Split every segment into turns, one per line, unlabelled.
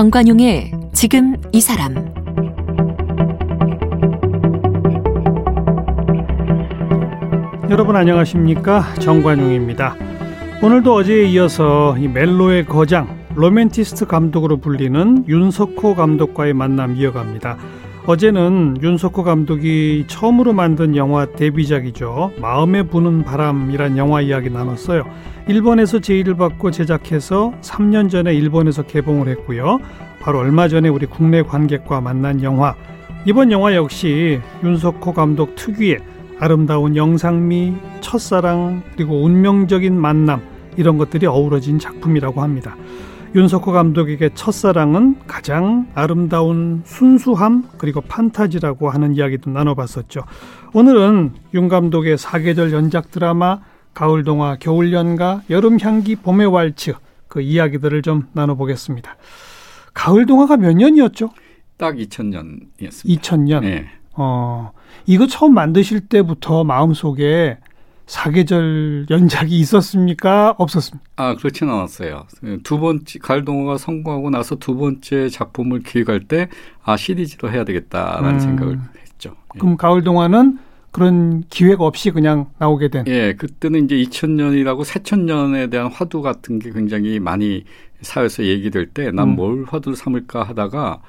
정관용의 지금 이 사람
여러분 안녕하십니까 정관용입니다. 오늘도 어제에 이어서 이 멜로의 거장 로맨티스트 감독으로 불리는 윤석호 감독과의 만남 이어갑니다. 어제는 윤석호 감독이 처음으로 만든 영화 데뷔작이죠. 마음에 부는 바람이란 영화 이야기 나눴어요. 일본에서 제의를 받고 제작해서 3년 전에 일본에서 개봉을 했고요. 바로 얼마 전에 우리 국내 관객과 만난 영화. 이번 영화 역시 윤석호 감독 특유의 아름다운 영상미, 첫사랑, 그리고 운명적인 만남 이런 것들이 어우러진 작품이라고 합니다. 윤석호 감독에게 첫사랑은 가장 아름다운 순수함 그리고 판타지라고 하는 이야기도 나눠봤었죠. 오늘은 윤 감독의 사계절 연작 드라마 가을 동화 겨울 연가 여름 향기 봄의 왈츠 그 이야기들을 좀 나눠보겠습니다. 가을 동화가 몇 년이었죠?
딱 2000년이었습니다.
2000년. 네. 어 이거 처음 만드실 때부터 마음속에 사계절 연작이 있었습니까? 없었습니까?
아, 그렇지는 않았어요. 두 번째, 가을동화가 성공하고 나서 두 번째 작품을 기획할 때, 아, 시리즈로 해야 되겠다라는 음. 생각을 했죠.
예. 그럼 예. 가을동화는 그런 기획 없이 그냥 나오게 된?
예, 그때는 이제 2000년이라고 새천년에 대한 화두 같은 게 굉장히 많이 사회에서 얘기될 때, 난뭘 음. 화두를 삼을까 하다가,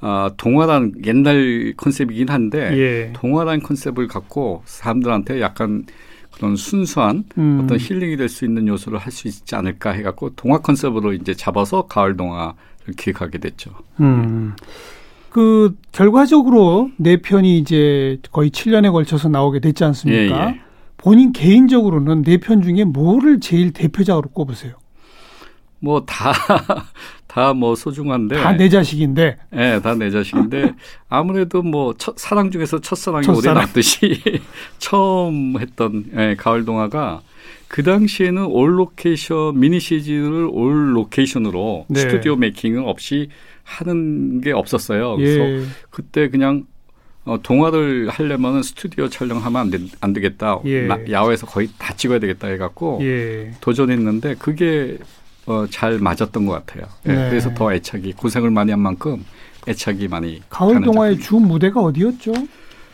아, 동화란 옛날 컨셉이긴 한데, 예. 동화란 컨셉을 갖고 사람들한테 약간 그런 순수한 음. 어떤 힐링이 될 수 있는 요소를 할 수 있지 않을까 해갖고 동화 컨셉으로 이제 잡아서 가을 동화를 기획하게 됐죠. 음.
그 결과적으로 네 편이 이제 거의 7년에 걸쳐서 나오게 됐지 않습니까? 예, 예. 본인 개인적으로는 네 편 중에 뭐를 제일 대표작으로 꼽으세요?
뭐 다 다 뭐 소중한데
다 내 자식인데
예, 네, 다 내 자식인데 아무래도 뭐 첫, 사랑 중에서 첫사랑이 첫사랑. 오래 남듯이 처음 했던 예, 가을 동화가 그 당시에는 all 로케이션 미니 시리즈를 all 로케이션으로 네. 스튜디오 making은 없이 하는 게 없었어요. 그래서 예. 그때 그냥 어, 동화를 하려면 스튜디오 촬영하면 안, 되, 안 되겠다. 예. 야외에서 거의 다 찍어야 되겠다 해갖고 예. 도전했는데 그게 어, 잘 맞았던 것 같아요. 네. 네. 그래서 더 애착이 고생을 많이 한 만큼 애착이 많이
가을 동화의 주 무대가 어디였죠?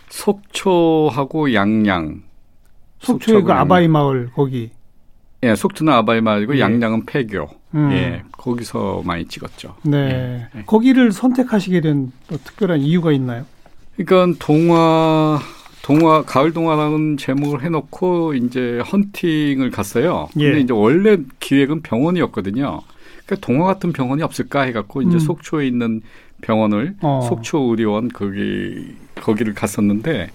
속초하고 양양.
속초의 그 아바이 마을 거기.
예, 속초는 아바이 마을이고 예. 양양은 폐교. 음. 예, 거기서 많이 찍었죠.
네. 예. 예. 거기를 선택하시게 된 특별한 이유가 있나요?
그러니까 동화 동화 가을 동화라는 제목을 해놓고 이제 헌팅을 갔어요. 근데 예. 이제 원래 기획은 병원이었거든요. 그러니까 동화 같은 병원이 없을까 해갖고 이제 음. 속초에 있는 병원을 어. 속초 의료원 거기 거기를 갔었는데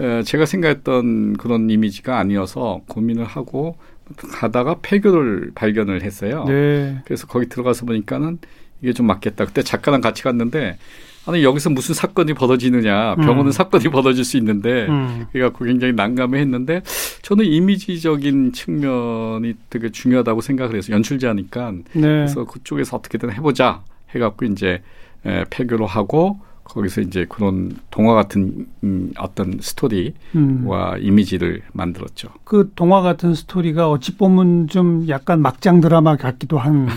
에, 제가 생각했던 그런 이미지가 아니어서 고민을 하고 가다가 폐교를 발견을 했어요. 네. 그래서 거기 들어가서 보니까는 이게 좀 맞겠다. 그때 작가랑 같이 갔는데 아니 여기서 무슨 사건이 벌어지느냐 병원은 음. 사건이 벌어질 수 있는데 음. 그래갖고 굉장히 난감했는데 저는 이미지적인 측면이 되게 중요하다고 생각을 해서 연출자니까 네. 그래서 그쪽에서 어떻게든 해보자 해갖고 이제 에, 폐교로 하고 거기서 이제 그런 동화 같은 음, 어떤 스토리와 음. 이미지를 만들었죠.
그 동화 같은 스토리가 어찌 보면 좀 약간 막장 드라마 같기도 한.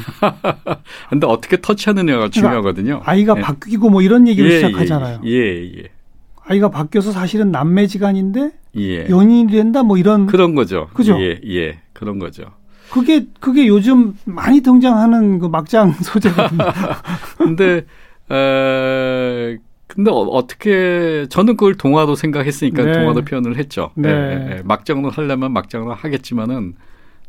근데 어떻게 터치하느냐가 그러니까 중요하거든요.
아이가 예. 바뀌고 뭐 이런 얘기를 예, 예 시작하잖아요.
예, 예, 예.
아이가 바뀌어서 사실은 남매지간인데 예. 연인이 된다 뭐 이런
그런 거죠.
그죠?
예, 예. 그런 거죠.
그게 그게 요즘 많이 등장하는 그 막장 소재거든요.
근데 에, 근데 어, 떻게 저는 그걸 동화도 생각했으니까 네. 동화도 표현을 했죠. 네. 네. 네. 막장으로 하려면 막장으로 하겠지만은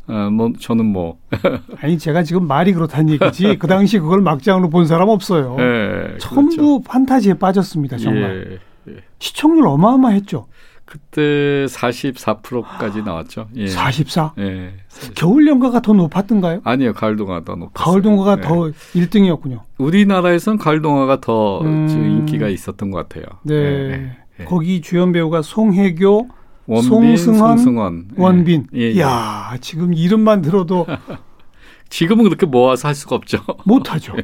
어, 뭐 저는 뭐
아니 제가 지금 말이 그렇다는 얘기지 그 당시 그걸 막장으로 본 사람 없어요. 네, 전부 그렇죠. 판타지에 빠졌습니다 정말. 예, 예. 시청률 어마어마했죠.
그때 44%까지 나왔죠.
예. 44? 예. 겨울 연가가 더 높았던가요?
아니요, 가을 동화가 더 높았어요.
가을 동화가 예. 더 1등이었군요.
우리나라에선 가을 동화가 더 음. 인기가 있었던 것 같아요.
네. 예, 예. 거기 주연 배우가 송혜교, 원빈, 송승헌, 송승헌. 예. 원빈. 예. 이야, 지금 이름만 들어도
지금은 그렇게 모아서 할 수가 없죠.
못하죠.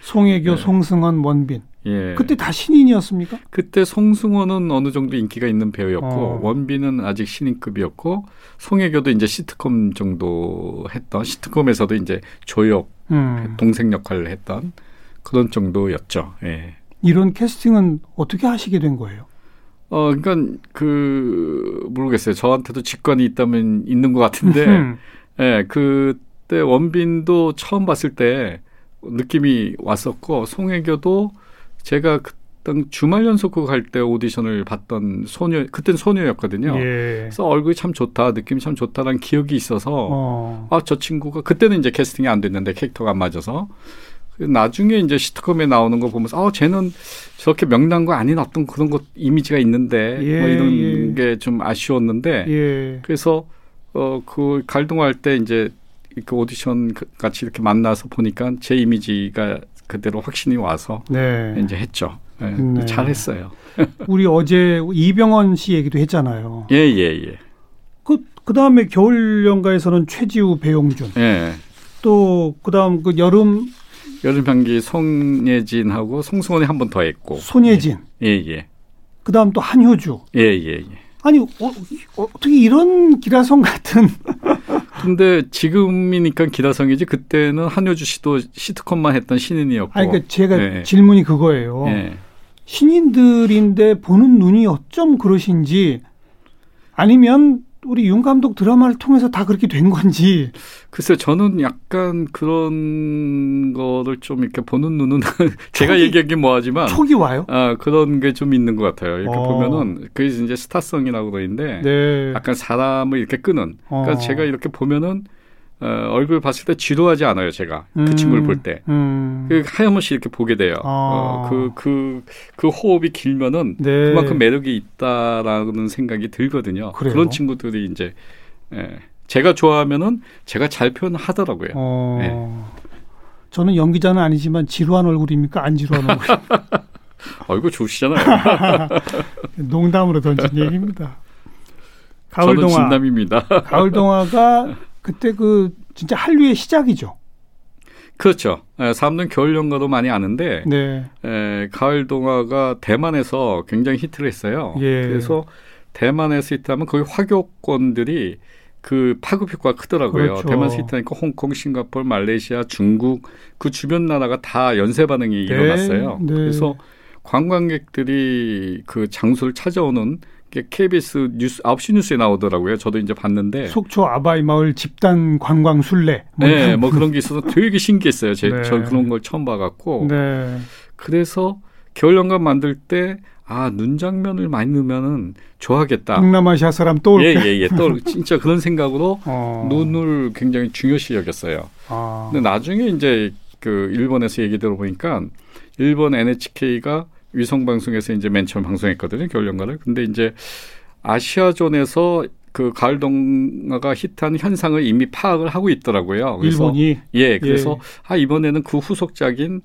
송혜교, 송승헌, 원빈. 예. 그때 다 신인이었습니까?
그때 송승헌은 어느 정도 인기가 있는 배우였고 어. 원빈은 아직 신인급이었고 송혜교도 이제 시트콤 정도 했던 시트콤에서도 이제 조역 음. 동생 역할을 했던 그런 정도였죠. 예.
이런 캐스팅은 어떻게 하시게 된 거예요?
어, 그러니까 그 모르겠어요. 저한테도 직관이 있다면 있는 것 같은데, 예, 그 때 원빈도 처음 봤을 때 느낌이 왔었고 송혜교도 제가 그때 주말 연속극 할 때 오디션을 봤던 소녀, 그땐 소녀였거든요. 예. 그래서 얼굴이 참 좋다, 느낌이 참 좋다라는 기억이 있어서 어. 아저 친구가 그때는 이제 캐스팅이 안 됐는데 캐릭터가 안 맞아서 나중에 이제 시트콤에 나오는 거 보면서 아 쟤는 저렇게 명랑거 아닌 어떤 그런 것 이미지가 있는데 예, 뭐 이런 예. 게좀 아쉬웠는데 예. 그래서 어그 갈동할 때 이제 그 오디션 그 같이 이렇게 만나서 보니까 제 이미지가 그대로 확신이 와서 네. 이제 했죠. 네, 네. 잘했어요.
우리 어제 이병헌 씨 얘기도 했잖아요.
예, 예, 예.
그, 그 다음에 겨울 연가에서는 최지우, 배용준. 예. 또, 그 다음 그 여름
여름 향기 송예진하고 송승헌이 한 번 더 했고.
손예진.
예, 예.
그 다음 또 한효주.
예, 예, 예.
아니, 어, 어떻게 이런 기라성 같은.
근데 지금이니까 기라성이지 그때는 한효주 씨도 시트콤만 했던 신인이었고.
아니, 그러니까 제가 예. 질문이 그거예요. 예. 신인들인데 보는 눈이 어쩜 그러신지 아니면 우리 윤 감독 드라마를 통해서 다 그렇게 된 건지.
글쎄, 저는 약간 그런 거를 좀 이렇게 보는 눈은 제가 촉이, 얘기하기 뭐하지만
촉이 와요.
아 그런 게 좀 있는 것 같아요. 이렇게 어. 보면은 그게 이제 스타성이라고 그러는데 네. 약간 사람을 이렇게 끄는. 그러니까 어. 제가 이렇게 보면은 어, 얼굴 봤을 때 지루하지 않아요, 제가. 그 음, 친구를 볼 때. 음. 그 하염없이 이렇게 보게 돼요. 아. 어, 그, 그, 그 호흡이 길면은 네. 그만큼 매력이 있다라는 생각이 들거든요. 그래요? 그런 친구들이 이제, 예. 제가 좋아하면은 제가 잘 표현하더라고요. 어. 예.
저는 연기자는 아니지만 지루한 얼굴입니까? 안 지루한 얼굴?
얼굴 좋으시잖아요.
농담으로 던진 얘기입니다.
가을 동화. 진담입니다.
가을 동화가 그때 그 진짜 한류의 시작이죠.
그렇죠. 에, 사람들은 겨울 연가도 많이 아는데 네. 에, 가을 동화가 대만에서 굉장히 히트를 했어요. 예. 그래서 대만에서 히트하면 거기 화교권들이 그 파급 효과가 크더라고요. 그렇죠. 대만에서 히트하니까 홍콩, 싱가포르, 말레이시아, 중국 그 주변 나라가 다 연쇄 반응이 네. 일어났어요. 네. 그래서 관광객들이 그 장소를 찾아오는 KBS 뉴스 9시 뉴스에 나오더라고요. 저도 이제 봤는데
속초 아바이 마을 집단 관광 순례.
뭐 네, 뭐 그런 게 있어서 되게 신기했어요. 제, 네. 저 그런 걸 처음 봐갖고. 네. 그래서 겨울연가 만들 때 아, 눈 장면을 많이 넣으면은 좋아하겠다.
동남아시아 사람 또
예, 예, 예. 또 진짜 그런 생각으로 어. 눈을 굉장히 중요시 여겼어요. 아. 근데 나중에 이제 그 일본에서 얘기 들어보니까 일본 NHK가 위성 방송에서 이제 맨 처음 방송했거든요. 겨울 연가를. 근데 이제 아시아존에서 그 가을 동화가 히트한 현상을 이미 파악을 하고 있더라고요.
그래서 일본이
예, 그래서 예. 아 이번에는 그 후속작인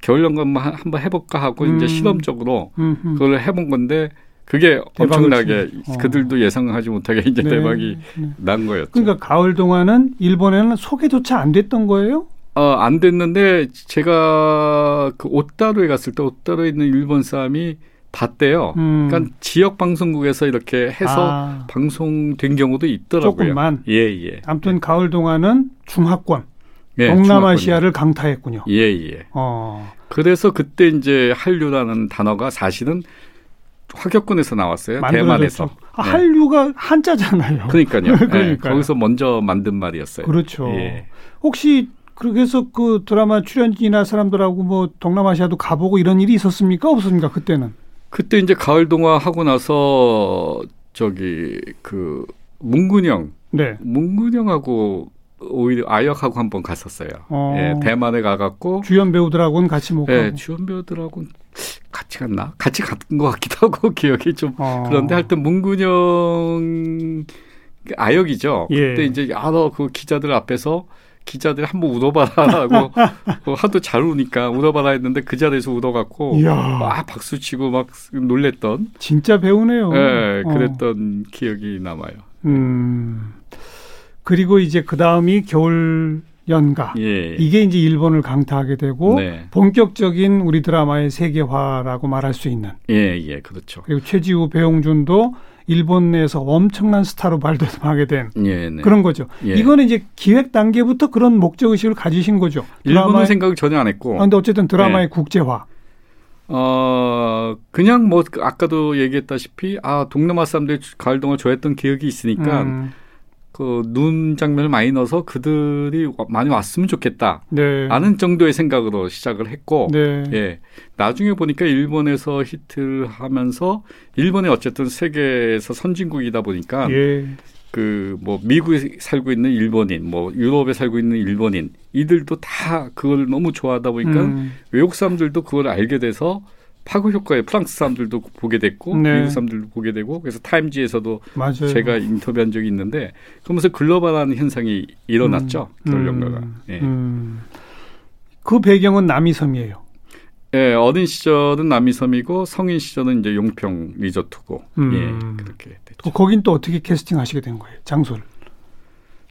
겨울 연가만 한번 해볼까 하고 음. 이제 실험적으로 음흠. 그걸 해본 건데 그게 엄청나게 어. 그들도 예상하지 못하게 이제 네. 대박이 네. 난 거였죠.
그러니까 가을 동화는 일본에는 소개조차 안 됐던 거예요?
어, 안 됐는데 제가 그 오따루에 갔을 때 오따루에 있는 일본 사람이 봤대요. 음. 그러니까 지역 방송국에서 이렇게 해서 아. 방송된 경우도 있더라고요.
조금만.
예, 예.
아무튼 예. 가을 동안은 중화권, 예, 동남아시아를 강타했군요.
예, 예. 어. 그래서 그때 이제 한류라는 단어가 사실은 화격권에서 나왔어요. 대만에서.
아, 네. 한류가 한자잖아요.
그러니까요. 네, 거기서 먼저 만든 말이었어요.
그렇죠. 예. 혹시 그래서 그 드라마 출연진이나 사람들하고 뭐 동남아시아도 가보고 이런 일이 있었습니까? 없었습니까? 그때는?
그때 이제 가을 동화 하고 나서 저기 그 문근영, 네. 문근영하고 오히려 아역하고 한번 갔었어요. 어. 예, 대만에 가갖고
주연 배우들하고는 같이 못
예, 주연 배우들하고는 같이 갔나? 같이 갔던 것 같기도 하고 기억이 좀 어. 그런데 하여튼 문근영 아역이죠. 예. 그때 이제 여러 그 기자들 앞에서 기자들이 한번 울어봐라라고 뭐 하도 잘 우니까 울어봐라 했는데 그 자리에서 울어갖고 막 박수 치고 막 놀랬던
진짜 배우네요.
네, 그랬던 어. 기억이 남아요. 음.
그리고 이제 그 다음이 겨울 연가. 예. 이게 이제 일본을 강타하게 되고 네. 본격적인 우리 드라마의 세계화라고 말할 수 있는.
예, 예, 그렇죠.
그리고 최지우 배용준도 일본 내에서 엄청난 스타로 발돋움하게 된 예, 네. 그런 거죠. 예. 이거는 이제 기획 단계부터 그런 목적 의식을 가지신 거죠.
일본은 생각을 전혀 안 했고.
그런데 아, 어쨌든 드라마의 예. 국제화.
어 그냥 뭐 아까도 얘기했다시피 아 동남아 사람들이 가을 동안 좋아했던 기억이 있으니까. 음. 그 눈 장면을 많이 넣어서 그들이 많이 왔으면 좋겠다. 네. 아는 정도의 생각으로 시작을 했고, 네. 예. 나중에 보니까 일본에서 히트를 하면서 일본이 어쨌든 세계에서 선진국이다 보니까 예. 그뭐 미국에 살고 있는 일본인, 뭐 유럽에 살고 있는 일본인 이들도 다 그걸 너무 좋아하다 보니까 음. 외국 사람들도 그걸 알게 돼서 파급 효과에 프랑스 사람들도 보게 됐고 네. 미국 사람들도 보게 되고 그래서 타임지에서도 맞아요. 제가 인터뷰한 적이 있는데 그러면서 글로벌한 현상이 일어났죠 음. 결연가가. 음. 예. 음.
그 배경은 남이섬이에요.
예, 어린 시절은 남이섬이고 성인 시절은 이제 용평 리조트고 음. 예, 그렇게 됐죠.
거긴 또 어떻게 캐스팅하시게 된 거예요? 장소를?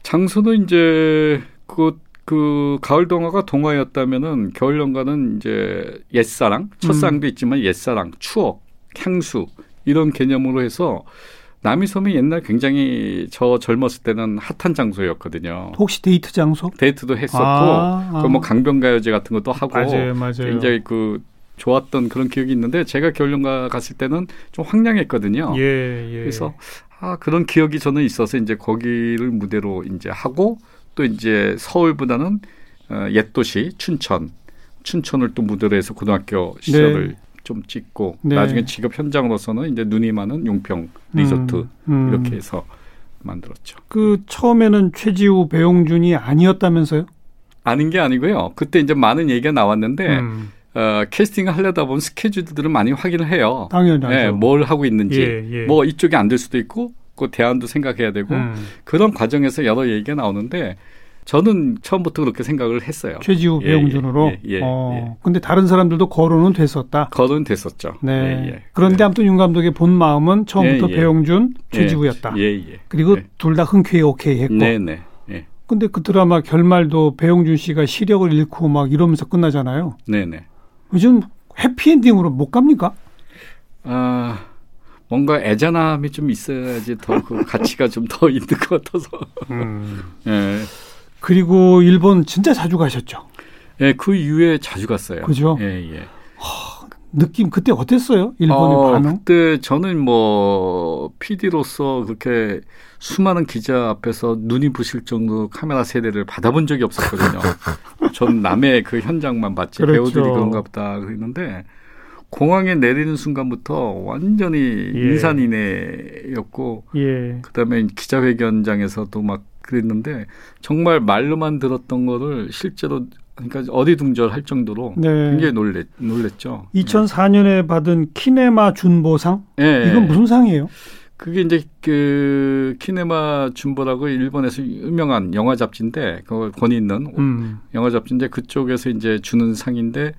장소는 이제 그 그 가을 동화가 동화였다면은 겨울 연가는 이제 옛사랑, 첫사랑도 음. 있지만 옛사랑, 추억, 향수 이런 개념으로 해서 남이섬이 옛날 굉장히 저 젊었을 때는 핫한 장소였거든요.
혹시 데이트 장소?
데이트도 했었고, 아, 아. 그뭐 강변가요제 같은 것도 하고,
맞아요, 맞아요.
굉장히 그 좋았던 그런 기억이 있는데 제가 겨울연가 갔을 때는 좀 황량했거든요. 예, 예. 그래서 아 그런 기억이 저는 있어서 이제 거기를 무대로 이제 하고 또 이제 서울보다는 어, 옛 도시 춘천, 춘천을 또 무대로 해서 고등학교 시절을 네. 좀 찍고 네. 나중에 직업 현장으로서는 이제 눈이 많은 용평 리조트 음, 음. 이렇게 해서 만들었죠.
그 처음에는 최지우 배용준이 아니었다면서요?
아닌 게 아니고요. 그때 이제 많은 얘기가 나왔는데 음. 어, 캐스팅을 하려다 보면 스케줄들을 많이 확인을 해요.
당연하죠. 네,
뭘 하고 있는지. 예, 예. 뭐 이쪽이 안 될 수도 있고 그 대안도 생각해야 되고 음. 그런 과정에서 여러 얘기가 나오는데 저는 처음부터 그렇게 생각을 했어요.
최지우 예, 배용준으로. 예, 예, 어. 예. 근데 다른 사람들도 거론은 됐었다.
거론 됐었죠.
네. 예, 예. 그런데 아무튼 윤 감독의 본 마음은 처음부터 배용준, 최지우였다. 그리고 둘 다 흔쾌히 오케이 했고. 네, 네. 근데 그 드라마 결말도 배용준 씨가 시력을 잃고 막 이러면서 끝나잖아요.
네, 네.
요즘 해피엔딩으로 못 갑니까?
아. 뭔가 애잔함이 좀 있어야지 더 그 가치가 좀 더 있는 것 같아서. 음.
예. 그리고 일본 진짜 자주 가셨죠?
예, 그 이후에 자주 갔어요.
그죠?
예, 예.
하, 느낌 그때 어땠어요? 일본의 어, 반응?
그때 저는 뭐 PD로서 그렇게 수많은 기자 앞에서 눈이 부실 정도 카메라 세대를 받아본 적이 없었거든요. 전 남의 그 현장만 봤지 그렇죠. 배우들이 그런가 보다 그랬는데 공항에 내리는 순간부터 완전히 예. 인산인해였고 예. 그다음에 기자회견장에서도 막 그랬는데 정말 말로만 들었던 거를 실제로 그러니까 어디둥절할 정도로 네. 굉장히 놀랬, 놀랬죠.
2004년에 받은 키네마 준보상? 네. 이건 무슨 상이에요?
그게 이제 그 키네마 준보라고 일본에서 유명한 영화 잡지인데 그 권위 있는 음. 영화 잡지인데 그쪽에서 이제 주는 상인데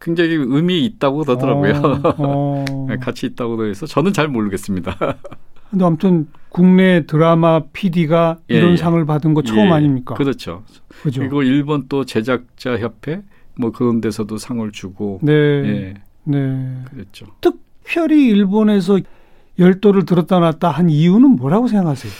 굉장히 의미 있다고 그러더라고요. 어, 어. 네, 같이 있다고 그래서 저는 잘 모르겠습니다.
근데 아무튼 국내 드라마 PD가 예, 이런 예. 상을 받은 거 처음 예, 아닙니까?
그렇죠. 그죠? 그리고 일본 또 제작자 협회 뭐 그런 데서도 상을 주고
네. 예. 네. 그랬죠. 특별히 일본에서 열도를 들었다 놨다 한 이유는 뭐라고 생각하세요?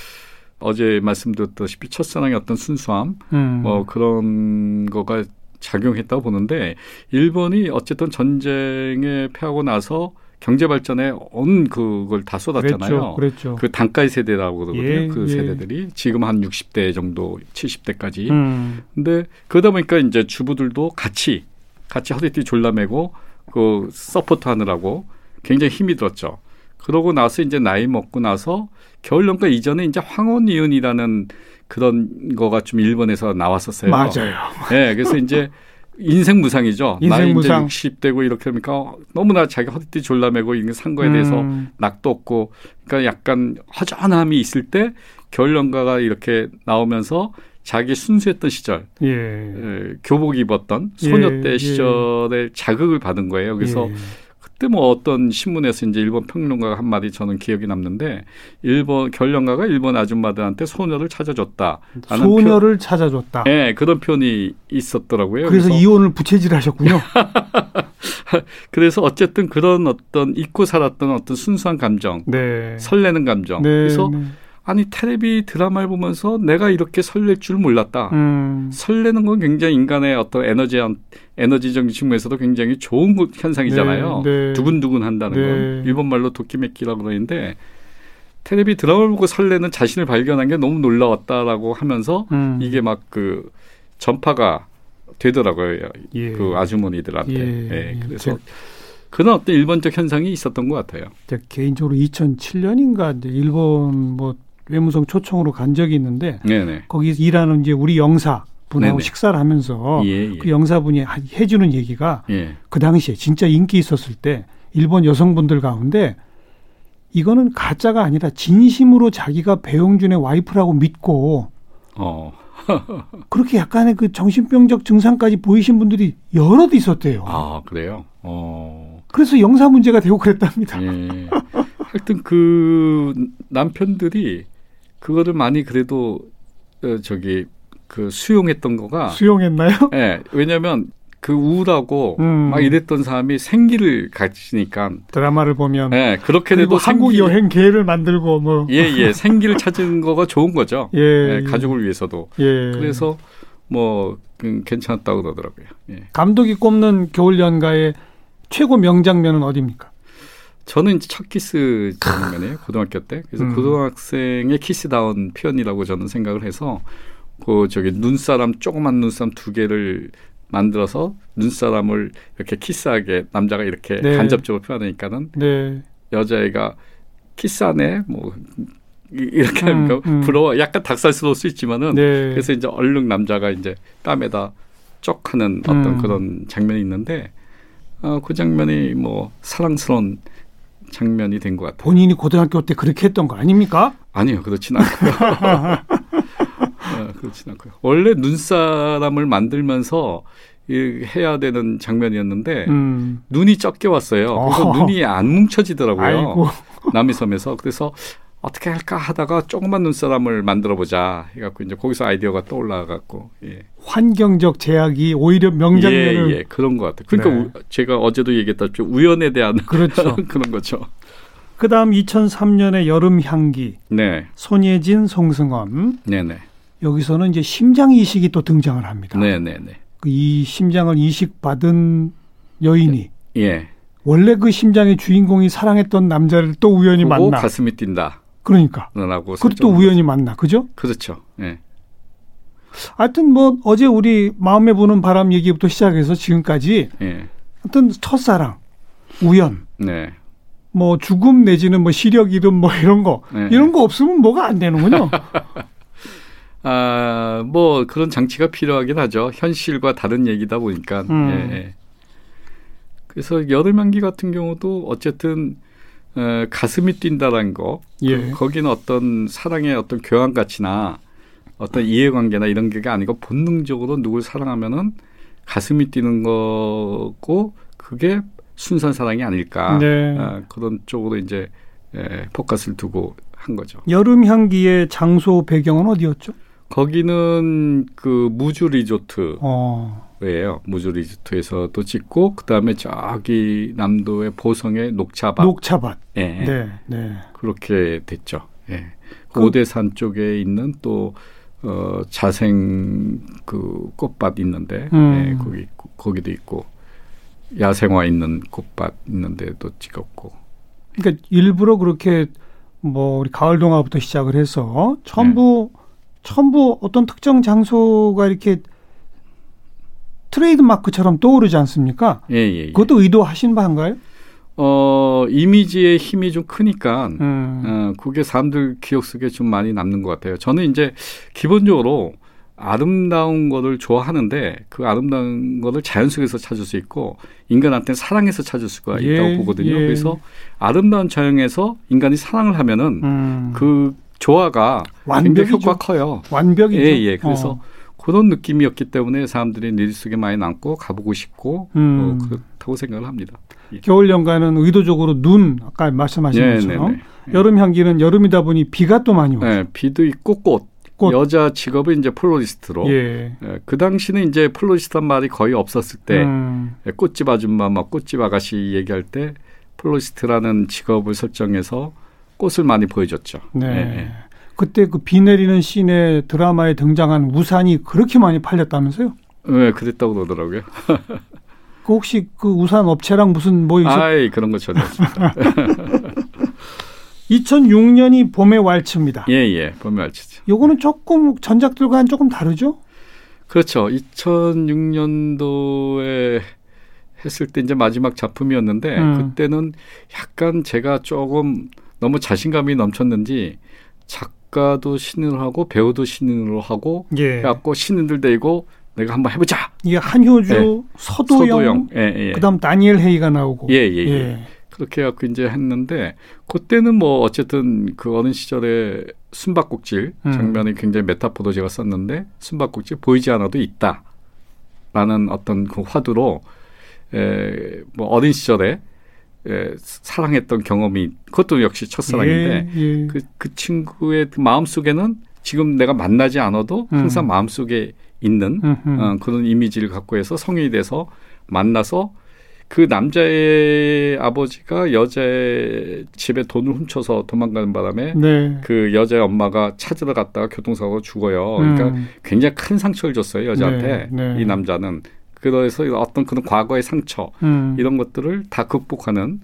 어제 말씀드렸다시피 첫사랑의 어떤 순수함, 음. 뭐 그런 거가 작용했다고 보는데 일본이 어쨌든 전쟁에 패하고 나서 경제 발전에 온 그걸 다 쏟았잖아요.
그랬죠. 그랬죠.
그 단카이 세대라고 그러거든요. 예, 그 예. 세대들이 지금 한 60대 정도, 70대까지. 음. 근데 그러다 보니까 이제 주부들도 같이 같이 허리띠 졸라매고 그 서포트 하느라고 굉장히 힘이 들었죠. 그러고 나서 이제 나이 먹고 나서 겨울연가 이전에 이제 황혼이혼이라는 그런 거가 좀 일본에서 나왔었어요.
맞아요.
네, 그래서 이제 인생 무상이죠. 인생 나이 무상. 이제 60대고 이렇게 하니까 너무나 자기 허리띠 졸라매고 이런 산 거에 대해서 음. 낙도 없고 그러니까 약간 허전함이 있을 때 겨울연가가 이렇게 나오면서 자기 순수했던 시절, 예. 에, 교복 입었던 소녀 때 예. 시절에 예. 자극을 받은 거예요. 그래서 예. 그때 뭐 어떤 신문에서 이제 일본 평론가가 한 마디 저는 기억이 남는데 일본 결령가가 일본 아줌마들한테 소녀를 찾아줬다.
소녀를 표, 찾아줬다.
예, 네, 그런 표현이 있었더라고요.
그래서, 그래서 이혼을 부채질하셨군요.
그래서 어쨌든 그런 어떤 잊고 살았던 어떤 순수한 감정, 네. 설레는 감정. 네, 그래서 네. 아니 테레비 드라마를 보면서 내가 이렇게 설렐 줄 몰랐다. 음. 설레는 건 굉장히 인간의 어떤 에너지 에너지적인 측면에서도 굉장히 좋은 현상이잖아요. 네, 네. 두근두근 한다는 네. 건 일본 말로 도끼맥기라고 그러는데 테레비 드라마를 보고 설레는 자신을 발견한 게 너무 놀라웠다라고 하면서 음. 이게 막 그 전파가 되더라고요. 예. 그 아주머니들한테. 예. 예. 그래서 그런 어떤 일본적 현상이 있었던 것 같아요.
개인적으로 2007년인가 이제 일본 뭐 외무성 초청으로 간 적이 있는데 네네. 거기 일하는 이제 우리 영사 분하고 네네. 식사를 하면서 예, 예. 그 영사분이 해주는 얘기가 예. 그 당시에 진짜 인기 있었을 때 일본 여성분들 가운데 이거는 가짜가 아니라 진심으로 자기가 배용준의 와이프라고 믿고 어. 그렇게 약간의 그 정신병적 증상까지 보이신 분들이 여럿 있었대요.
아 그래요? 어.
그래서 영사 문제가 되고 그랬답니다.
예. 하여튼 그 남편들이 그거를 많이 그래도 어, 저기 그 수용했던 거가
수용했나요?
예. 네, 왜냐하면 그 우울하고 음. 막 이랬던 사람이 생기를 가지니까
드라마를 보면
예, 네, 그렇게 돼도
한국 생기, 여행 계획을 만들고 뭐
예, 예. 생기를 찾은 거가 좋은 거죠. 예, 예, 가족을 위해서도. 예. 그래서 뭐 그, 괜찮았다고 그러더라고요. 예.
감독이 꼽는 겨울 연가의 최고 명장면은 어디입니까?
저는 이제 첫 키스 장면이에요 고등학교 때 그래서 음. 고등학생의 키스다운 표현이라고 저는 생각을 해서 그 저기 눈사람 조그만 눈사람 두 개를 만들어서 눈사람을 이렇게 키스하게 남자가 이렇게 네. 간접적으로 표현하니까는 네. 여자애가 키스하네 뭐 이렇게 음, 하니까 음. 부러워 약간 닭살스러울 수 있지만은 네. 그래서 이제 얼른 남자가 이제 뺨에다 쪽 하는 어떤 음. 그런 장면이 있는데 어, 그 장면이 뭐 사랑스러운 장면이 된 것 같아요.
본인이 고등학교 때 그렇게 했던 거 아닙니까?
아니요, 그렇진 않고요. 어, 그렇진 않고요. 원래 눈사람을 만들면서 해야 되는 장면이었는데 음. 눈이 적게 왔어요. 그래서 어. 눈이 안 뭉쳐지더라고요. 아이고. 남이섬에서 그래서 어떻게 할까 하다가 조그만 눈사람을 만들어 보자 해갖고 이제 거기서 아이디어가 떠올라갖고 예.
환경적 제약이 오히려 명장면을
예, 예 그런 것 같아요. 그러니까 네. 제가 어제도 얘기했다시피 우연에 대한 그렇죠. 그런 거죠.
그다음 2003년에 여름 향기, 네. 손예진, 송승헌, 네네. 여기서는 이제 심장 이식이 또 등장을 합니다. 네네네. 그이 심장을 이식 받은 여인이 예. 원래 그 심장의 주인공이 사랑했던 남자를 또 우연히 만나
가슴이 뛴다.
그러니까. 라고 그것도 우연히 만나. 그죠?
그렇죠. 예.
하여튼 뭐 어제 우리 마음에 부는 바람 얘기부터 시작해서 지금까지 예. 하여튼 첫사랑, 우연. 네. 뭐 죽음 내지는 뭐 시력 잃음 뭐 이런 거 네. 이런 거 없으면 뭐가 안 되는군요.
아, 뭐 그런 장치가 필요하긴 하죠. 현실과 다른 얘기다 보니까. 음. 예, 예. 그래서 여름만기 같은 경우도 어쨌든 에, 가슴이 뛴다라는 거, 예. 그, 거기는 어떤 사랑의 어떤 교환 가치나 어떤 이해관계나 이런 게 아니고 본능적으로 누굴 사랑하면은 가슴이 뛰는 거고 그게 순수한 사랑이 아닐까 네. 아, 그런 쪽으로 이제 에, 포커스를 두고 한 거죠.
여름 향기의 장소 배경은 어디였죠?
거기는 그 무주 리조트. 어. 예요. 무주 리조트에서도 찍고 그다음에 저기 남도의 보성의 녹차밭.
녹차밭. 예. 네.
네. 그렇게 됐죠. 예. 그, 오대산 쪽에 있는 또 어, 자생 그 꽃밭 있는데 음. 예, 거기 거기도 있고 야생화 있는 꽃밭 있는데도 찍었고.
그러니까 일부러 그렇게 뭐 우리 가을 동화부터 시작을 해서 전부 네. 전부 어떤 특정 장소가 이렇게 트레이드 마크처럼 떠오르지 않습니까? 예, 예, 예. 그것도 의도하신 바인가요?
어, 이미지의 힘이 좀 크니까, 음. 어, 그게 사람들 기억 속에 좀 많이 남는 것 같아요. 저는 이제 기본적으로 아름다운 거를 좋아하는데 그 아름다운 거를 자연 속에서 찾을 수 있고 인간한테는 사랑에서 찾을 수가 예, 있다고 보거든요. 예. 그래서 아름다운 자연에서 인간이 사랑을 하면은 음. 그 조화가 완벽히 효과 커요.
완벽이죠.
예, 예. 그래서 어. 그런 느낌이었기 때문에 사람들이 늘 속에 많이 남고 가보고 싶고 음. 어, 그렇다고 생각을 합니다.
예. 겨울 연가는 의도적으로 눈 아까 말씀하신 네, 것처럼 네, 네. 여름 향기는 여름이다 보니 비가 또 많이 오죠. 네,
비도 있고 꽃. 꽃. 여자 직업은 이제 플로리스트로. 예. 예. 그 당시는 이제 플로리스트란 말이 거의 없었을 때 음. 예, 꽃집 아줌마, 막 꽃집 아가씨 얘기할 때 플로리스트라는 직업을 설정해서 꽃을 많이 보여줬죠. 네. 예.
그때 그 비 내리는 씬의 드라마에 등장한 우산이 그렇게 많이 팔렸다면서요?
네, 그랬다고 그러더라고요.
그 혹시 그 우산 업체랑 무슨 뭐 있었?
아이 그런 거 전혀 없습니다.
2006년이 봄의 왈츠입니다.
예, 예, 봄의 왈츠죠.
요거는 조금 전작들과는 조금 다르죠?
그렇죠. 2006년도에 했을 때 이제 마지막 작품이었는데 음. 그때는 약간 제가 조금 너무 자신감이 넘쳤는지 작 가도 신인을 하고 배우도 신인으로 하고 예. 해갖고 신인들 데리고 내가 한번 해보자.
이게 한효주, 예. 서도영, 서도영. 예, 예. 그다음 다니엘 헤이가 나오고.
예, 예. 그렇게 해갖고 이제 했는데 그때는 뭐 어쨌든 그 어린 시절에 숨바꼭질 음. 장면이 굉장히 메타포도 제가 썼는데 숨바꼭질 보이지 않아도 있다라는 어떤 그 화두로 에, 뭐 어린 시절에 에, 사랑했던 경험이 그것도 역시 첫사랑인데 예, 예. 그, 그 친구의 그 마음 속에는 지금 내가 만나지 않아도 항상 음. 마음 속에 있는 어, 그런 이미지를 갖고 해서 성인이 돼서 만나서 그 남자의 아버지가 여자의 집에 돈을 훔쳐서 도망가는 바람에 네. 그 여자의 엄마가 찾으러 갔다가 교통사고로 죽어요. 그러니까 음. 굉장히 큰 상처를 줬어요 여자한테 네. 네. 이 남자는. 그래서 어떤 그런 과거의 상처 음. 이런 것들을 다 극복하는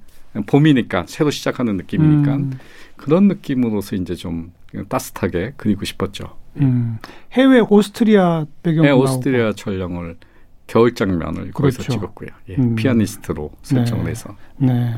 봄이니까 새로 시작하는 느낌이니까 음. 그런 느낌으로서 이제 좀 따뜻하게 그리고 싶었죠.
음. 해외 오스트리아 배경 네,
오스트리아 촬영을 겨울 장면을 그렇죠. 거기서 찍었고요. 예, 음. 피아니스트로 설정을 네. 해서. 네.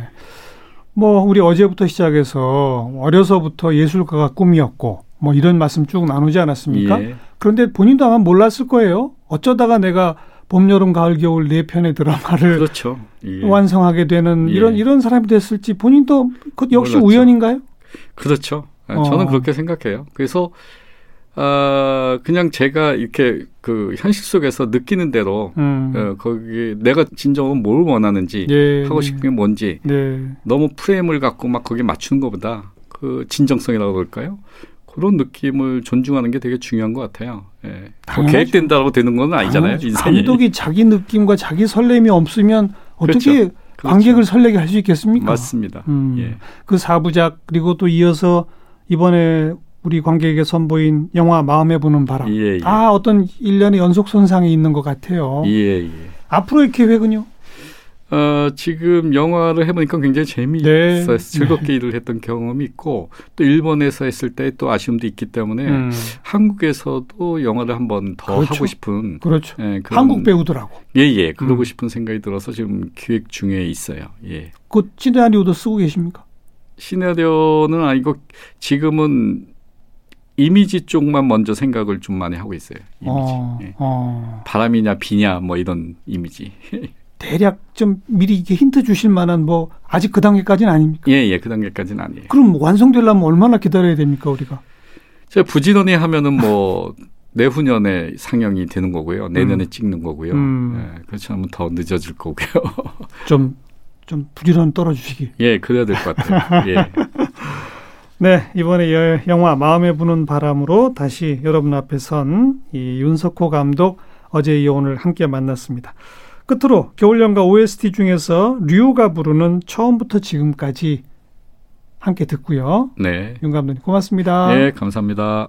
뭐 우리 어제부터 시작해서 어려서부터 예술가가 꿈이었고 뭐 이런 말씀 쭉 나누지 않았습니까? 예. 그런데 본인도 아마 몰랐을 거예요. 어쩌다가 내가 봄, 여름, 가을, 겨울 네 편의 드라마를 그렇죠. 예. 완성하게 되는 예. 이런 이런 사람이 됐을지 본인도 그 역시 몰랐죠. 우연인가요?
그렇죠. 어. 저는 그렇게 생각해요. 그래서 아, 그냥 제가 이렇게 그 현실 속에서 느끼는 대로 음. 어, 거기 내가 진정은 뭘 원하는지 예, 하고 싶은 게 뭔지 네. 너무 프레임을 갖고 막 거기에 맞추는 것보다 그 진정성이라고 그럴까요? 그런 느낌을 존중하는 게 되게 중요한 것 같아요. 예. 뭐 계획된다고 되는 건 아니잖아요. 인생이.
감독이 자기 느낌과 자기 설렘이 없으면 어떻게 그렇죠. 그렇죠. 관객을 설레게 할 수 있겠습니까?
맞습니다. 음. 예.
그 사부작 그리고 또 이어서 이번에 우리 관객에게 선보인 영화 마음에 부는 바람. 예, 예. 다 어떤 일련의 연속 선상에 있는 것 같아요. 예, 예. 앞으로의 계획은요?
어, 지금 영화를 해보니까 굉장히 재미있어요. 네. 즐겁게 네. 일을 했던 경험이 있고 또 일본에서 했을 때 또 아쉬움도 있기 때문에 음. 한국에서도 영화를 한번 더 그렇죠. 하고 싶은
그렇죠. 예, 한국 배우들하고
예예 예, 그러고 음. 싶은 생각이 들어서 지금 기획 중에 있어요. 예.
그 시나리오도 쓰고 계십니까?
시나리오는 아니고 지금은 이미지 쪽만 먼저 생각을 좀 많이 하고 있어요. 이미지. 어, 예. 어. 바람이냐 비냐 뭐 이런 이미지.
대략 좀 미리 이게 힌트 주실 만한 뭐 아직 그 단계까지는 아닙니까?
예, 예, 그 단계까지는 아니에요.
그럼 완성되려면 얼마나 기다려야 됩니까, 우리가?
제가 부지런히 하면은 뭐 내후년에 상영이 되는 거고요. 내년에 음. 찍는 거고요. 음. 예, 그렇지 않으면 더 늦어질 거고요.
좀, 좀 부지런 떨어주시기.
예, 그래야 될 것 같아요. 예.
네, 이번에 영화 마음에 부는 바람으로 다시 여러분 앞에 선 이 윤석호 감독 어제 오늘 함께 만났습니다. 끝으로 겨울연가 OST 중에서 류가 부르는 처음부터 지금까지 함께 듣고요. 네. 윤 감독님 고맙습니다.
네, 감사합니다.